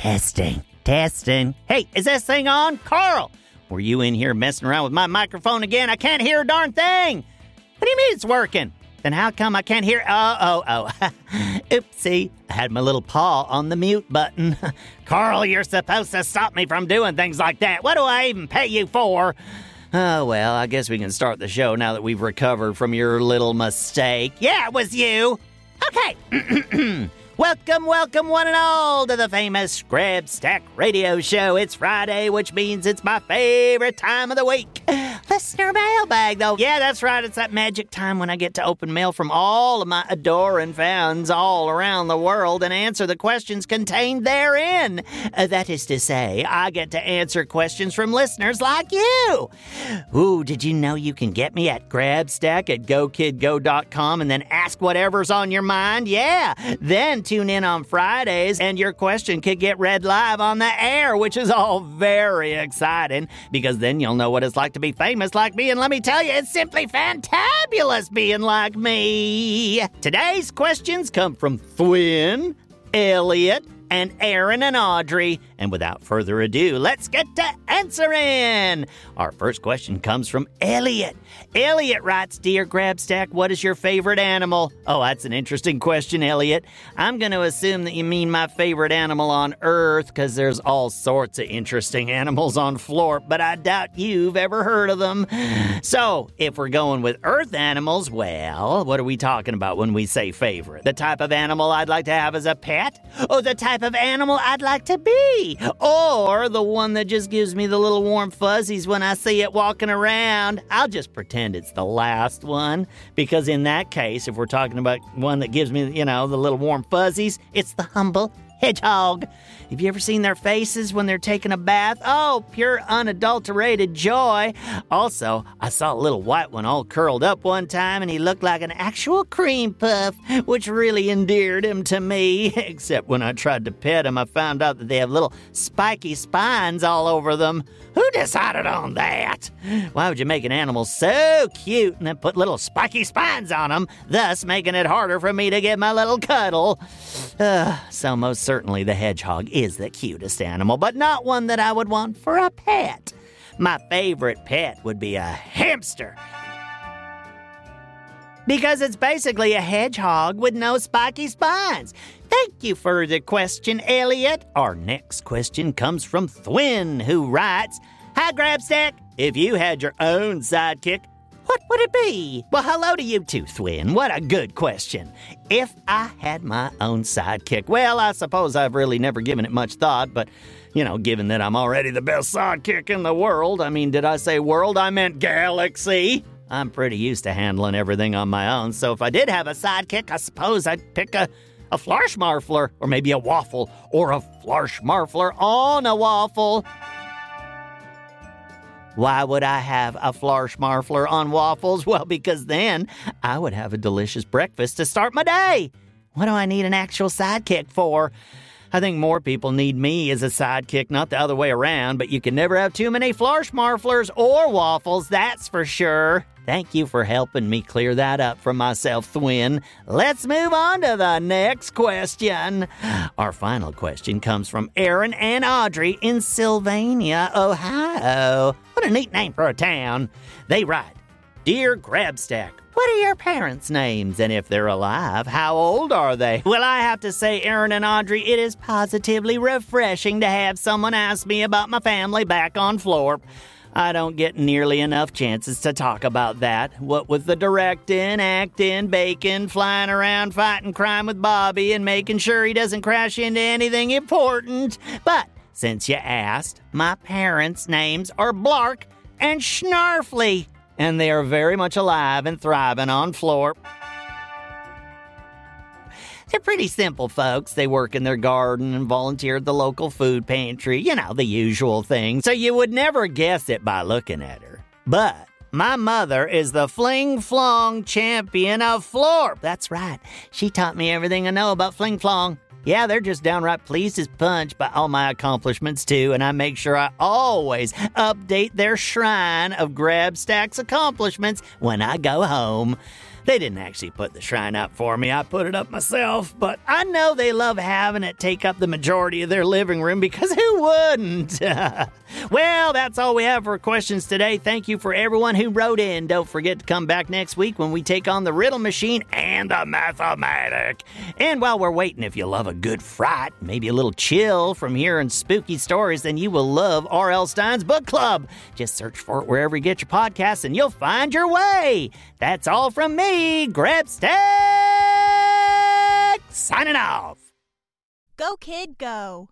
Testing, testing. Hey, is this thing on? Carl, were you in here messing around with my microphone again? I can't hear a darn thing. What do you mean it's working? Then how come I can't hear? Uh, oh, oh, oh. Oopsie. I had my little paw on the mute button. Carl, you're supposed to stop me from doing things like that. What do I even pay you for? Oh, well, I guess we can start the show now that we've recovered from your little mistake. Yeah, it was you. Okay. welcome, welcome, one and all, to the famous Grabstack Radio Show. It's Friday, which means it's my favorite time of the week. Listener mailbag, though. Yeah, that's right. It's that magic time when I get to open mail from all of my adoring fans all around the world and answer the questions contained therein. Uh, that is to say, I get to answer questions from listeners like you. Ooh, did you know you can get me at GrabStack at GoKidGo.com and then ask whatever's on your mind? Yeah. Then tune in on Fridays and your question could get read live on the air, which is all very exciting because then you'll know what it's like to be famous like me. And let me tell you, it's simply fantabulous being like me. Today's questions come from Thwin, Elliot, and Aaron and Audrey. And without further ado, let's get to answering. Our first question comes from Elliot. Elliot writes Dear Grabstack, what is your favorite animal? Oh, that's an interesting question, Elliot. I'm going to assume that you mean my favorite animal on Earth because there's all sorts of interesting animals on Florp, but I doubt you've ever heard of them. So, if we're going with Earth animals, well, what are we talking about when we say favorite? The type of animal I'd like to have as a pet? Oh, the type of animal I'd like to be? Or the one that just gives me the little warm fuzzies when I see it walking around? I'll just pretend it's the last one because, in that case, if we're talking about one that gives me, you know, the little warm fuzzies, it's the humble hedgehog. Have you ever seen their faces when they're taking a bath? Oh, pure unadulterated joy. Also, I saw a little white one all curled up one time and he looked like an actual cream puff, which really endeared him to me. Except when I tried to pet him, I found out that they have little spiky spines all over them. Who decided on that? Why would you make an animal so cute and then put little spiky spines on them, thus making it harder for me to get my little cuddle? Uh, so, most certainly, the hedgehog is the cutest animal, but not one that I would want for a pet. My favorite pet would be a hamster. Because it's basically a hedgehog with no spiky spines. Thank you for the question, Elliot. Our next question comes from Thwin, who writes Hi, Grabstack. If you had your own sidekick, what would it be? Well, hello to you too, Thwin. What a good question. If I had my own sidekick, well, I suppose I've really never given it much thought, but you know, given that I'm already the best sidekick in the world, I mean, did I say world? I meant galaxy. I'm pretty used to handling everything on my own, so if I did have a sidekick, I suppose I'd pick a, a Flarschmarfler, or maybe a waffle, or a Flarschmarfler on a waffle. Why would I have a Flarschmarfler on waffles? Well, because then I would have a delicious breakfast to start my day. What do I need an actual sidekick for? I think more people need me as a sidekick, not the other way around, but you can never have too many Flarschmarflers or waffles, that's for sure. Thank you for helping me clear that up for myself, Thwin. Let's move on to the next question. Our final question comes from Aaron and Audrey in Sylvania, Ohio. What a neat name for a town. They write Dear Grabstack, what are your parents' names? And if they're alive, how old are they? Well, I have to say, Aaron and Audrey, it is positively refreshing to have someone ask me about my family back on Florp. I don't get nearly enough chances to talk about that. What with the directing, acting, baking, flying around fighting crime with Bobby, and making sure he doesn't crash into anything important. But since you asked, my parents' names are Blark and Schnarfly, and they are very much alive and thriving on Florp. They're pretty simple folks. They work in their garden and volunteer at the local food pantry. You know, the usual thing. So you would never guess it by looking at her. But my mother is the fling flong champion of Florp. That's right. She taught me everything I know about fling flong. Yeah, they're just downright pleased as punch by all my accomplishments, too, and I make sure I always update their shrine of Grabstack's accomplishments when I go home. They didn't actually put the shrine up for me. I put it up myself, but I know they love having it take up the majority of their living room because who wouldn't? well, that's all we have for questions today. Thank you for everyone who wrote in. Don't forget to come back next week when we take on the riddle machine and the mathematic. And while we're waiting, if you love a good fright, maybe a little chill from hearing spooky stories, then you will love R.L. Stine's Book Club. Just search for it wherever you get your podcasts and you'll find your way. That's all from me. Grabstack signing off. Go, kid, go.